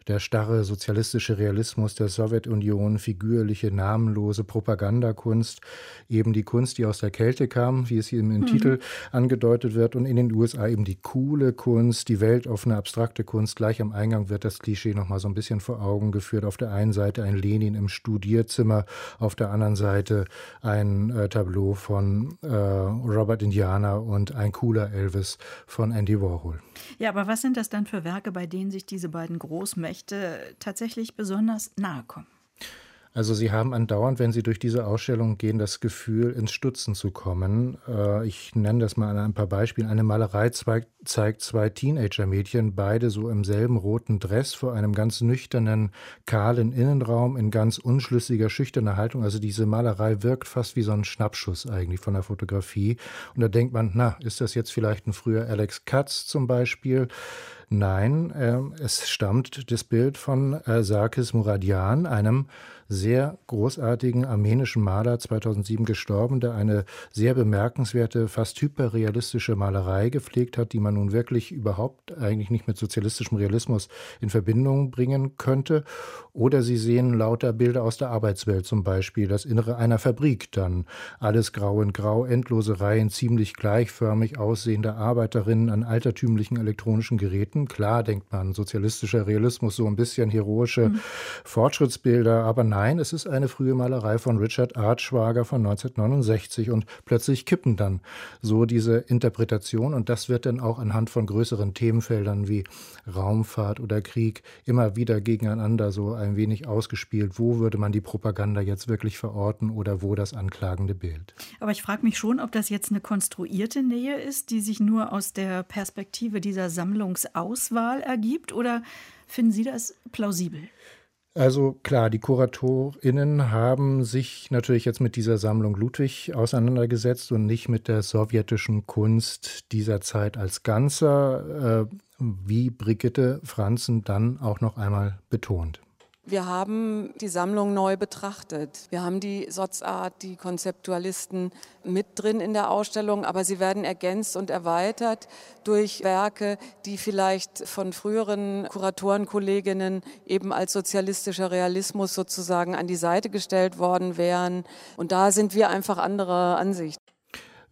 der starre sozialistische Realismus der Sowjetunion, figürliche, namenlose Propagandakunst, eben die Kunst, die aus der Kälte kam, wie es hier im mhm. Titel angedeutet wird, und in den USA eben die coole Kunst, die weltoffene, abstrakte Kunst. Gleich am Eingang wird das Klischee nochmal so ein bisschen vor Augen geführt. Auf der einen Seite ein Lenin im Studierzimmer, auf der anderen Seite ein äh, Tableau von äh, Robert Indiana und ein cooler Elvis von Andy Warhol. Ja, aber was sind das dann für Werke, bei denen sich diese beiden Großmächte Menschenrechte tatsächlich besonders nahe kommen. Also Sie haben andauernd, wenn Sie durch diese Ausstellung gehen, das Gefühl, ins Stutzen zu kommen. Äh, ich nenne das mal an ein paar Beispielen. Eine Malerei zeigt zwei Teenager-Mädchen, beide so im selben roten Dress vor einem ganz nüchternen, kahlen Innenraum in ganz unschlüssiger, schüchterner Haltung. Also diese Malerei wirkt fast wie so ein Schnappschuss eigentlich von der Fotografie. Und da denkt man, na, ist das jetzt vielleicht ein früher Alex Katz zum Beispiel? Nein, äh, es stammt das Bild von äh, Sarkis Muradian, einem sehr großartigen armenischen Maler, 2007 gestorben, der eine sehr bemerkenswerte, fast hyperrealistische Malerei gepflegt hat, die man nun wirklich überhaupt eigentlich nicht mit sozialistischem Realismus in Verbindung bringen könnte. Oder Sie sehen lauter Bilder aus der Arbeitswelt, zum Beispiel das Innere einer Fabrik, dann alles grau in grau, endlose Reihen ziemlich gleichförmig aussehender Arbeiterinnen an altertümlichen elektronischen Geräten. Klar denkt man, sozialistischer Realismus, so ein bisschen heroische mhm. Fortschrittsbilder, aber nein, es ist eine frühe Malerei von Richard Artschwager von 1969 und plötzlich kippen dann so diese Interpretation und das wird dann auch anhand von größeren Themenfeldern wie Raumfahrt oder Krieg immer wieder gegeneinander so ein wenig ausgespielt. Wo würde man die Propaganda jetzt wirklich verorten oder wo das anklagende Bild? Aber ich frage mich schon, ob das jetzt eine konstruierte Nähe ist, die sich nur aus der Perspektive dieser Sammlungsauswahl ergibt oder finden Sie das plausibel? Also klar, die KuratorInnen haben sich natürlich jetzt mit dieser Sammlung Ludwig auseinandergesetzt und nicht mit der sowjetischen Kunst dieser Zeit als Ganzer, äh, wie Brigitte Franzen dann auch noch einmal betont. Wir haben die Sammlung neu betrachtet. Wir haben die Sotzart, die Konzeptualisten mit drin in der Ausstellung, aber sie werden ergänzt und erweitert durch Werke, die vielleicht von früheren Kuratorenkolleginnen eben als sozialistischer Realismus sozusagen an die Seite gestellt worden wären. Und da sind wir einfach anderer Ansicht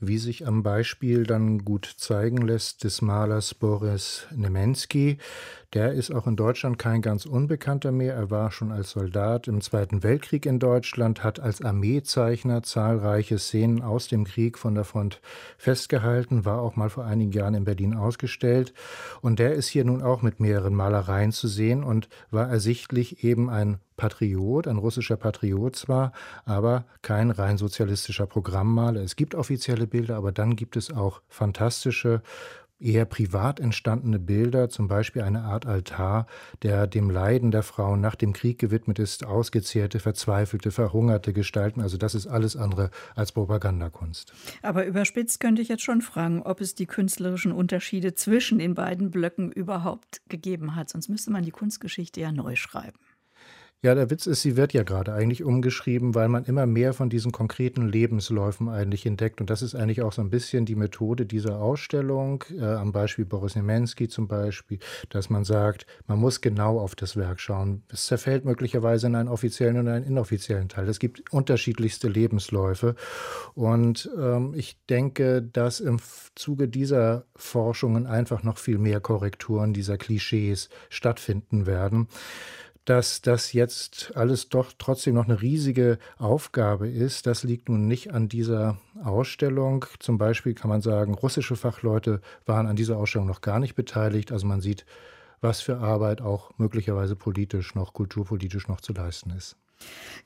wie sich am Beispiel dann gut zeigen lässt des Malers Boris Nemensky, Der ist auch in Deutschland kein ganz Unbekannter mehr. Er war schon als Soldat im Zweiten Weltkrieg in Deutschland, hat als Armeezeichner zahlreiche Szenen aus dem Krieg von der Front festgehalten, war auch mal vor einigen Jahren in Berlin ausgestellt. Und der ist hier nun auch mit mehreren Malereien zu sehen und war ersichtlich eben ein Patriot, ein russischer Patriot zwar, aber kein rein sozialistischer Programmmaler. Es gibt offizielle Bilder, aber dann gibt es auch fantastische eher privat entstandene Bilder, zum Beispiel eine Art Altar, der dem Leiden der Frauen nach dem Krieg gewidmet ist, ausgezehrte, verzweifelte, verhungerte Gestalten. Also das ist alles andere als Propagandakunst. Aber überspitzt könnte ich jetzt schon fragen, ob es die künstlerischen Unterschiede zwischen den beiden Blöcken überhaupt gegeben hat. Sonst müsste man die Kunstgeschichte ja neu schreiben. Ja, der Witz ist, sie wird ja gerade eigentlich umgeschrieben, weil man immer mehr von diesen konkreten Lebensläufen eigentlich entdeckt. Und das ist eigentlich auch so ein bisschen die Methode dieser Ausstellung, äh, am Beispiel Boris Nemensky zum Beispiel, dass man sagt, man muss genau auf das Werk schauen. Es zerfällt möglicherweise in einen offiziellen und einen inoffiziellen Teil. Es gibt unterschiedlichste Lebensläufe. Und ähm, ich denke, dass im Zuge dieser Forschungen einfach noch viel mehr Korrekturen dieser Klischees stattfinden werden dass das jetzt alles doch trotzdem noch eine riesige Aufgabe ist, das liegt nun nicht an dieser Ausstellung. Zum Beispiel kann man sagen, russische Fachleute waren an dieser Ausstellung noch gar nicht beteiligt. Also man sieht, was für Arbeit auch möglicherweise politisch noch, kulturpolitisch noch zu leisten ist.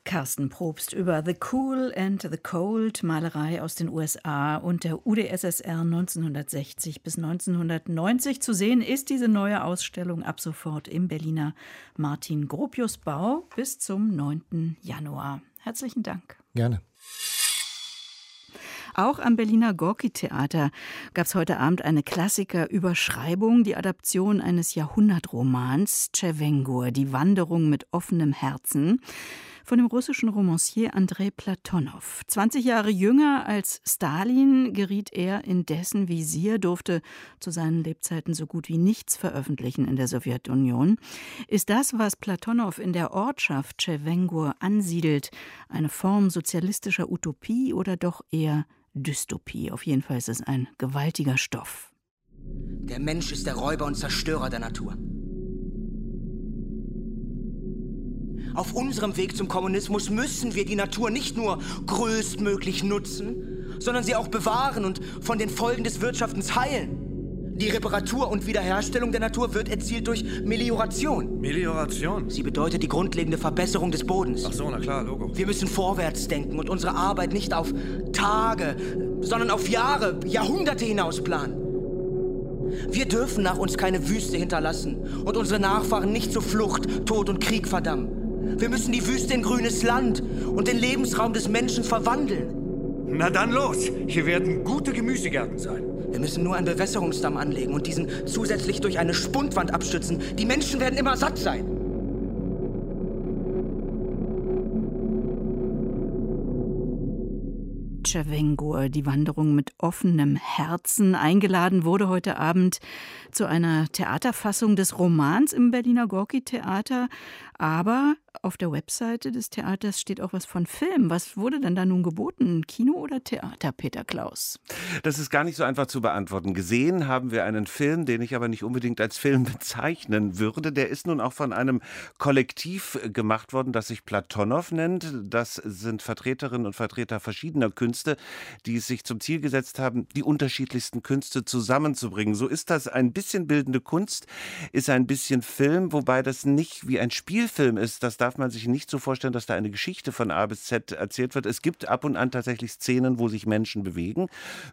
Carsten Probst über The Cool and the Cold, Malerei aus den USA und der UdSSR 1960 bis 1990. Zu sehen ist diese neue Ausstellung ab sofort im Berliner Martin Gropius Bau bis zum 9. Januar. Herzlichen Dank. Gerne. Auch am Berliner Gorki-Theater gab es heute Abend eine Klassiker-Überschreibung, die Adaption eines Jahrhundertromans, Tschewengur, die Wanderung mit offenem Herzen von dem russischen Romancier Andrei Platonow. 20 Jahre jünger als Stalin geriet er in dessen Visier, durfte zu seinen Lebzeiten so gut wie nichts veröffentlichen in der Sowjetunion. Ist das, was Platonow in der Ortschaft Chevengur ansiedelt, eine Form sozialistischer Utopie oder doch eher Dystopie? Auf jeden Fall ist es ein gewaltiger Stoff. Der Mensch ist der Räuber und Zerstörer der Natur. Auf unserem Weg zum Kommunismus müssen wir die Natur nicht nur größtmöglich nutzen, sondern sie auch bewahren und von den Folgen des Wirtschaftens heilen. Die Reparatur und Wiederherstellung der Natur wird erzielt durch Melioration. Melioration? Sie bedeutet die grundlegende Verbesserung des Bodens. Ach so, na klar, Logo. Wir müssen vorwärts denken und unsere Arbeit nicht auf Tage, sondern auf Jahre, Jahrhunderte hinaus planen. Wir dürfen nach uns keine Wüste hinterlassen und unsere Nachfahren nicht zu Flucht, Tod und Krieg verdammen. Wir müssen die Wüste in grünes Land und den Lebensraum des Menschen verwandeln. Na dann los! Hier werden gute Gemüsegärten sein. Wir müssen nur einen Bewässerungsdamm anlegen und diesen zusätzlich durch eine Spundwand abstützen. Die Menschen werden immer satt sein. Tschewengur, die Wanderung mit offenem Herzen. Eingeladen wurde heute Abend zu einer Theaterfassung des Romans im Berliner Gorki-Theater. Aber auf der Webseite des Theaters steht auch was von Film. Was wurde denn da nun geboten? Kino oder Theater, Peter Klaus? Das ist gar nicht so einfach zu beantworten. Gesehen haben wir einen Film, den ich aber nicht unbedingt als Film bezeichnen würde. Der ist nun auch von einem Kollektiv gemacht worden, das sich Platonow nennt. Das sind Vertreterinnen und Vertreter verschiedener Künste, die es sich zum Ziel gesetzt haben, die unterschiedlichsten Künste zusammenzubringen. So ist das ein bisschen bildende Kunst, ist ein bisschen Film, wobei das nicht wie ein Spielfilm ist. Das darf man sich nicht so vorstellen, dass da eine Geschichte von A bis Z erzählt wird. Es gibt ab und an tatsächlich Szenen, wo sich Menschen bewegen.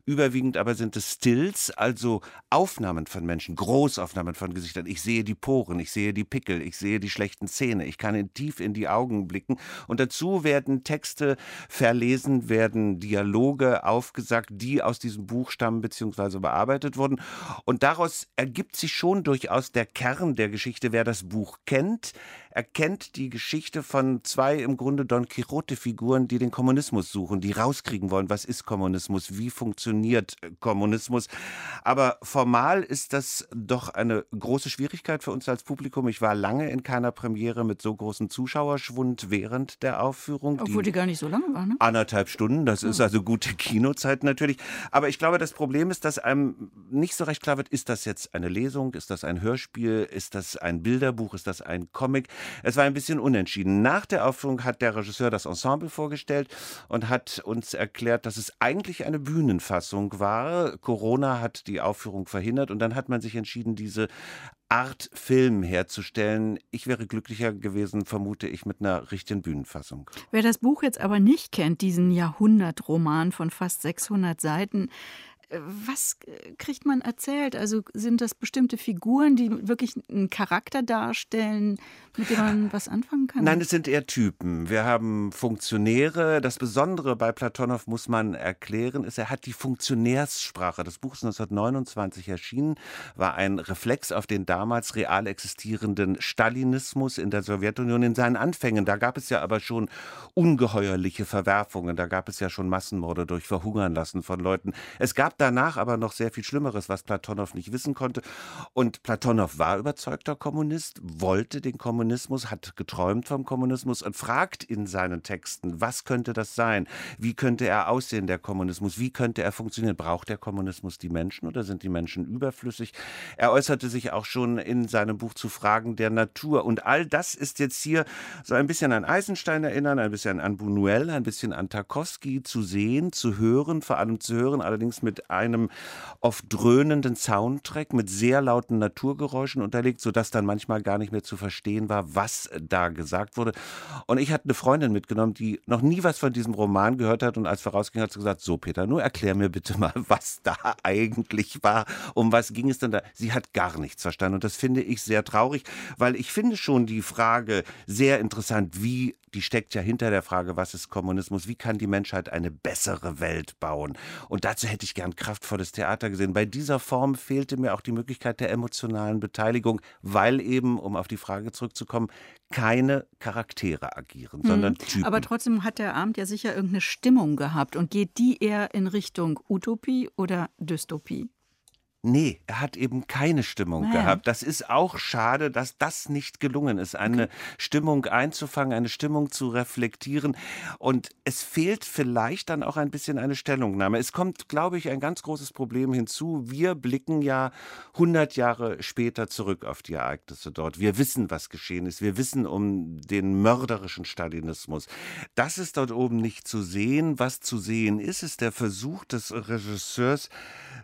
Überwiegend aber sind es Stills, also Aufnahmen von Menschen, Großaufnahmen von Gesichtern. Ich sehe die Poren, ich sehe die Pickel, ich sehe die schlechten Zähne, ich kann in tief in die Augen blicken. Und dazu werden Texte verlesen, werden Dialoge aufgesagt, die aus diesem Buch stammen bzw. bearbeitet wurden. Und daraus ergibt sich schon durchaus der Kern der Geschichte. Wer das Buch kennt, Er kennt die Geschichte von zwei im Grunde Don Quixote-Figuren, die den Kommunismus suchen, die rauskriegen wollen, was ist Kommunismus, wie funktioniert äh, Kommunismus. Aber formal ist das doch eine große Schwierigkeit für uns als Publikum. Ich war lange in keiner Premiere mit so großem Zuschauerschwund während der Aufführung. Obwohl die, die gar nicht so lange war, ne? Anderthalb Stunden, das ja. ist also gute Kinozeit natürlich. Aber ich glaube, das Problem ist, dass einem nicht so recht klar wird, ist das jetzt eine Lesung, ist das ein Hörspiel, ist das ein Bilderbuch, ist das ein Comic? Es war ein bisschen unentschieden. Nach der Aufführung hat der Regisseur das Ensemble vorgestellt und hat uns erklärt, dass es eigentlich eine Bühnenfassung war. Corona hat die Aufführung verhindert und dann hat man sich entschieden, diese Art Film herzustellen. Ich wäre glücklicher gewesen, vermute ich, mit einer richtigen Bühnenfassung. Wer das Buch jetzt aber nicht kennt, diesen Jahrhundertroman von fast 600 Seiten, was kriegt man erzählt? Also sind das bestimmte Figuren, die wirklich einen Charakter darstellen, mit dem man was anfangen kann? Nein, es sind eher Typen. Wir haben Funktionäre. Das Besondere bei Platonow muss man erklären, ist, er hat die Funktionärssprache. Das Buch ist 1929 erschienen, war ein Reflex auf den damals real existierenden Stalinismus in der Sowjetunion in seinen Anfängen. Da gab es ja aber schon ungeheuerliche Verwerfungen. Da gab es ja schon Massenmorde durch Verhungern lassen von Leuten. Es gab danach aber noch sehr viel Schlimmeres, was Platonow nicht wissen konnte. Und Platonow war überzeugter Kommunist, wollte den Kommunismus, hat geträumt vom Kommunismus und fragt in seinen Texten, was könnte das sein? Wie könnte er aussehen, der Kommunismus? Wie könnte er funktionieren? Braucht der Kommunismus die Menschen oder sind die Menschen überflüssig? Er äußerte sich auch schon in seinem Buch zu Fragen der Natur. Und all das ist jetzt hier so ein bisschen an Eisenstein erinnern, ein bisschen an Buñuel, ein bisschen an Tarkovsky zu sehen, zu hören, vor allem zu hören, allerdings mit einem oft dröhnenden Soundtrack mit sehr lauten Naturgeräuschen unterlegt, sodass dann manchmal gar nicht mehr zu verstehen war, was da gesagt wurde. Und ich hatte eine Freundin mitgenommen, die noch nie was von diesem Roman gehört hat und als vorausging hat sie gesagt, so Peter, nur erklär mir bitte mal, was da eigentlich war, um was ging es denn da? Sie hat gar nichts verstanden und das finde ich sehr traurig, weil ich finde schon die Frage sehr interessant, wie die steckt ja hinter der Frage, was ist Kommunismus, wie kann die Menschheit eine bessere Welt bauen? Und dazu hätte ich gern kraftvolles Theater gesehen. Bei dieser Form fehlte mir auch die Möglichkeit der emotionalen Beteiligung, weil eben, um auf die Frage zurückzukommen, keine Charaktere agieren, hm. sondern Typen. Aber trotzdem hat der Abend ja sicher irgendeine Stimmung gehabt. Und geht die eher in Richtung Utopie oder Dystopie? Nee, er hat eben keine Stimmung naja. gehabt. Das ist auch schade, dass das nicht gelungen ist, eine okay. Stimmung einzufangen, eine Stimmung zu reflektieren. Und es fehlt vielleicht dann auch ein bisschen eine Stellungnahme. Es kommt, glaube ich, ein ganz großes Problem hinzu. Wir blicken ja 100 Jahre später zurück auf die Ereignisse dort. Wir wissen, was geschehen ist. Wir wissen um den mörderischen Stalinismus. Das ist dort oben nicht zu sehen. Was zu sehen ist, ist der Versuch des Regisseurs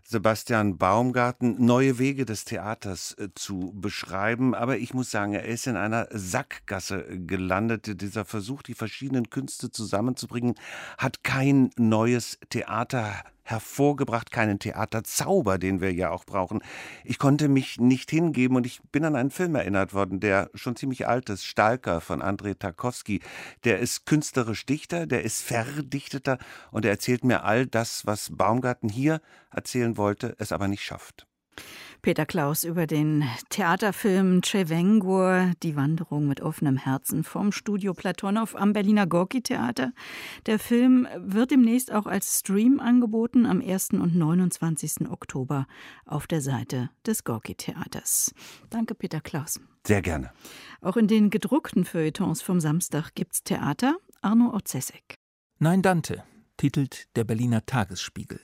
Sebastian Baum, Baumgarten neue Wege des Theaters äh, zu beschreiben. Aber ich muss sagen, er ist in einer Sackgasse gelandet. Dieser Versuch, die verschiedenen Künste zusammenzubringen, hat kein neues Theater hervorgebracht, keinen Theaterzauber, den wir ja auch brauchen. Ich konnte mich nicht hingeben und ich bin an einen Film erinnert worden, der schon ziemlich alt ist, Stalker von Andrei Tarkovsky. Der ist künstlerisch Dichter, der ist Verdichteter und er erzählt mir all das, was Baumgarten hier erzählen wollte, es aber nicht schafft. Peter Klaus über den Theaterfilm Cevengur, die Wanderung mit offenem Herzen vom Studio Platonow am Berliner Gorki Theater. Der Film wird demnächst auch als Stream angeboten am 1. und 29. Oktober auf der Seite des Gorki Theaters. Danke, Peter Klaus. Sehr gerne. Auch in den gedruckten Feuilletons vom Samstag gibt's Theater. Arno Orzesek. Nein, Dante, titelt der Berliner Tagesspiegel.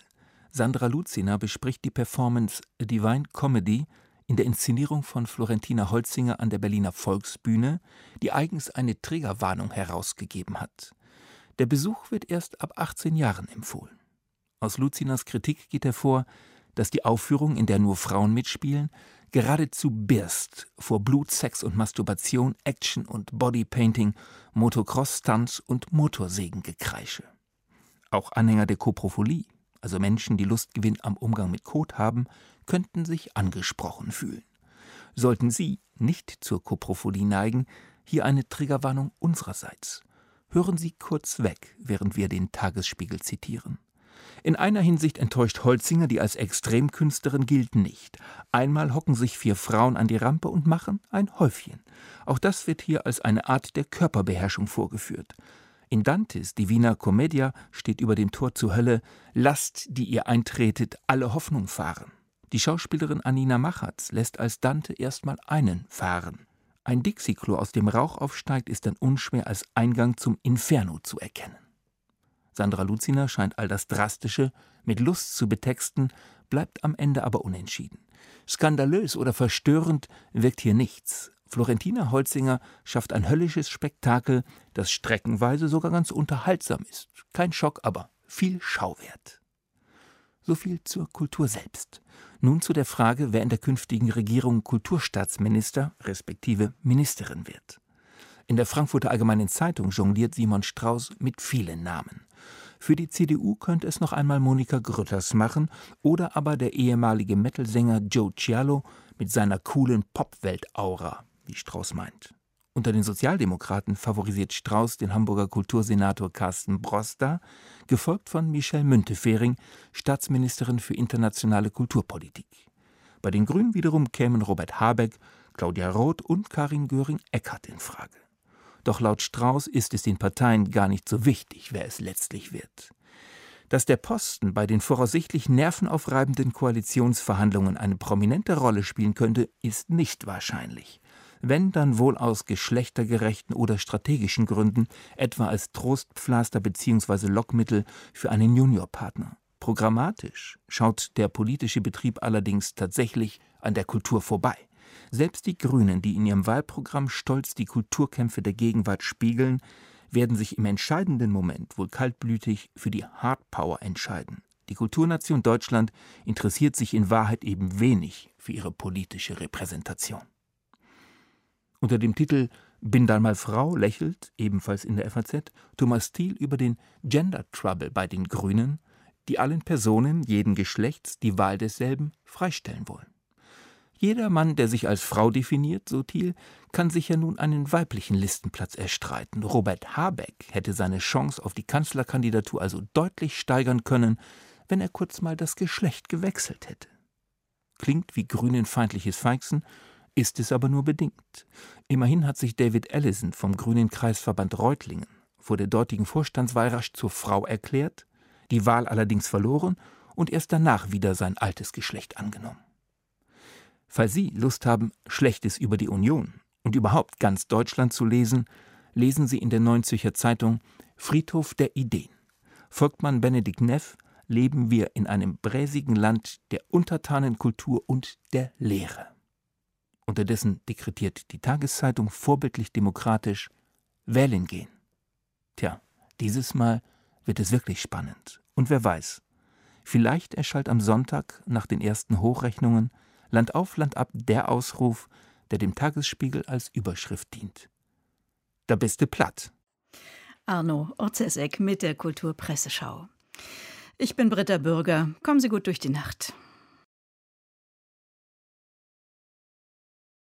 Sandra Luzina bespricht die Performance Divine Comedy in der Inszenierung von Florentina Holzinger an der Berliner Volksbühne, die eigens eine Trägerwarnung herausgegeben hat. Der Besuch wird erst ab 18 Jahren empfohlen. Aus Luzinas Kritik geht hervor, dass die Aufführung, in der nur Frauen mitspielen, geradezu birst vor Blut, Sex und Masturbation, Action und Bodypainting, Motocross-Stunts und Motorsägengekreische. Auch Anhänger der Koprophilie also Menschen, die Lustgewinn am Umgang mit Kot haben, könnten sich angesprochen fühlen. Sollten Sie nicht zur Koprophilie neigen, hier eine Triggerwarnung unsererseits. Hören Sie kurz weg, während wir den Tagesspiegel zitieren. In einer Hinsicht enttäuscht Holzinger, die als Extremkünstlerin gilt, nicht. Einmal hocken sich vier Frauen an die Rampe und machen ein Häufchen. Auch das wird hier als eine Art der Körperbeherrschung vorgeführt. In Dantes Divina Commedia steht über dem Tor zur Hölle: Lasst, die ihr eintretet, alle Hoffnung fahren. Die Schauspielerin Anina Machatz lässt als Dante erstmal einen fahren. Ein Dixie-Klo aus dem Rauch aufsteigt, ist dann unschwer als Eingang zum Inferno zu erkennen. Sandra Luziner scheint all das Drastische mit Lust zu betexten, bleibt am Ende aber unentschieden. Skandalös oder verstörend wirkt hier nichts. Florentina Holzinger schafft ein höllisches Spektakel, das streckenweise sogar ganz unterhaltsam ist. Kein Schock, aber viel Schauwert. So viel zur Kultur selbst. Nun zu der Frage, wer in der künftigen Regierung Kulturstaatsminister respektive Ministerin wird. In der Frankfurter Allgemeinen Zeitung jongliert Simon Strauß mit vielen Namen. Für die CDU könnte es noch einmal Monika Grütters machen oder aber der ehemalige Metalsänger Joe Cialo mit seiner coolen Popwelt-Aura, wie Strauß meint. Unter den Sozialdemokraten favorisiert Strauß den Hamburger Kultursenator Carsten Broster, gefolgt von Michelle Müntefering, Staatsministerin für internationale Kulturpolitik. Bei den Grünen wiederum kämen Robert Habeck, Claudia Roth und Karin Göring-Eckardt in Frage. Doch laut Strauß ist es den Parteien gar nicht so wichtig, wer es letztlich wird. Dass der Posten bei den voraussichtlich nervenaufreibenden Koalitionsverhandlungen eine prominente Rolle spielen könnte, ist nicht wahrscheinlich. Wenn dann wohl aus geschlechtergerechten oder strategischen Gründen, etwa als Trostpflaster bzw. Lockmittel für einen Juniorpartner. Programmatisch schaut der politische Betrieb allerdings tatsächlich an der Kultur vorbei. Selbst die Grünen, die in ihrem Wahlprogramm stolz die Kulturkämpfe der Gegenwart spiegeln, werden sich im entscheidenden Moment wohl kaltblütig für die Hardpower entscheiden. Die Kulturnation Deutschland interessiert sich in Wahrheit eben wenig für ihre politische Repräsentation. Unter dem Titel Bin dann mal Frau lächelt, ebenfalls in der FAZ, Thomas Thiel über den Gender Trouble bei den Grünen, die allen Personen jeden Geschlechts die Wahl desselben freistellen wollen. Jeder Mann, der sich als Frau definiert, so Thiel, kann sich ja nun einen weiblichen Listenplatz erstreiten. Robert Habeck hätte seine Chance auf die Kanzlerkandidatur also deutlich steigern können, wenn er kurz mal das Geschlecht gewechselt hätte. Klingt wie grünenfeindliches Feixen, ist es aber nur bedingt. Immerhin hat sich David Allison vom Grünen Kreisverband Reutlingen vor der dortigen Vorstandswahl rasch zur Frau erklärt, die Wahl allerdings verloren und erst danach wieder sein altes Geschlecht angenommen. Falls Sie Lust haben, Schlechtes über die Union und überhaupt ganz Deutschland zu lesen, lesen Sie in der Neuen Zürcher Zeitung Friedhof der Ideen. Folgt man Benedikt Neff, leben wir in einem bräsigen Land der Untertanenkultur und der Lehre. Unterdessen dekretiert die Tageszeitung vorbildlich demokratisch Wählen gehen. Tja, dieses Mal wird es wirklich spannend. Und wer weiß, vielleicht erschallt am Sonntag nach den ersten Hochrechnungen Land auf, Land ab der Ausruf, der dem Tagesspiegel als Überschrift dient. Da bist du platt. Arno Orzesek mit der Kulturpresseschau. Ich bin Britta Bürger. Kommen Sie gut durch die Nacht.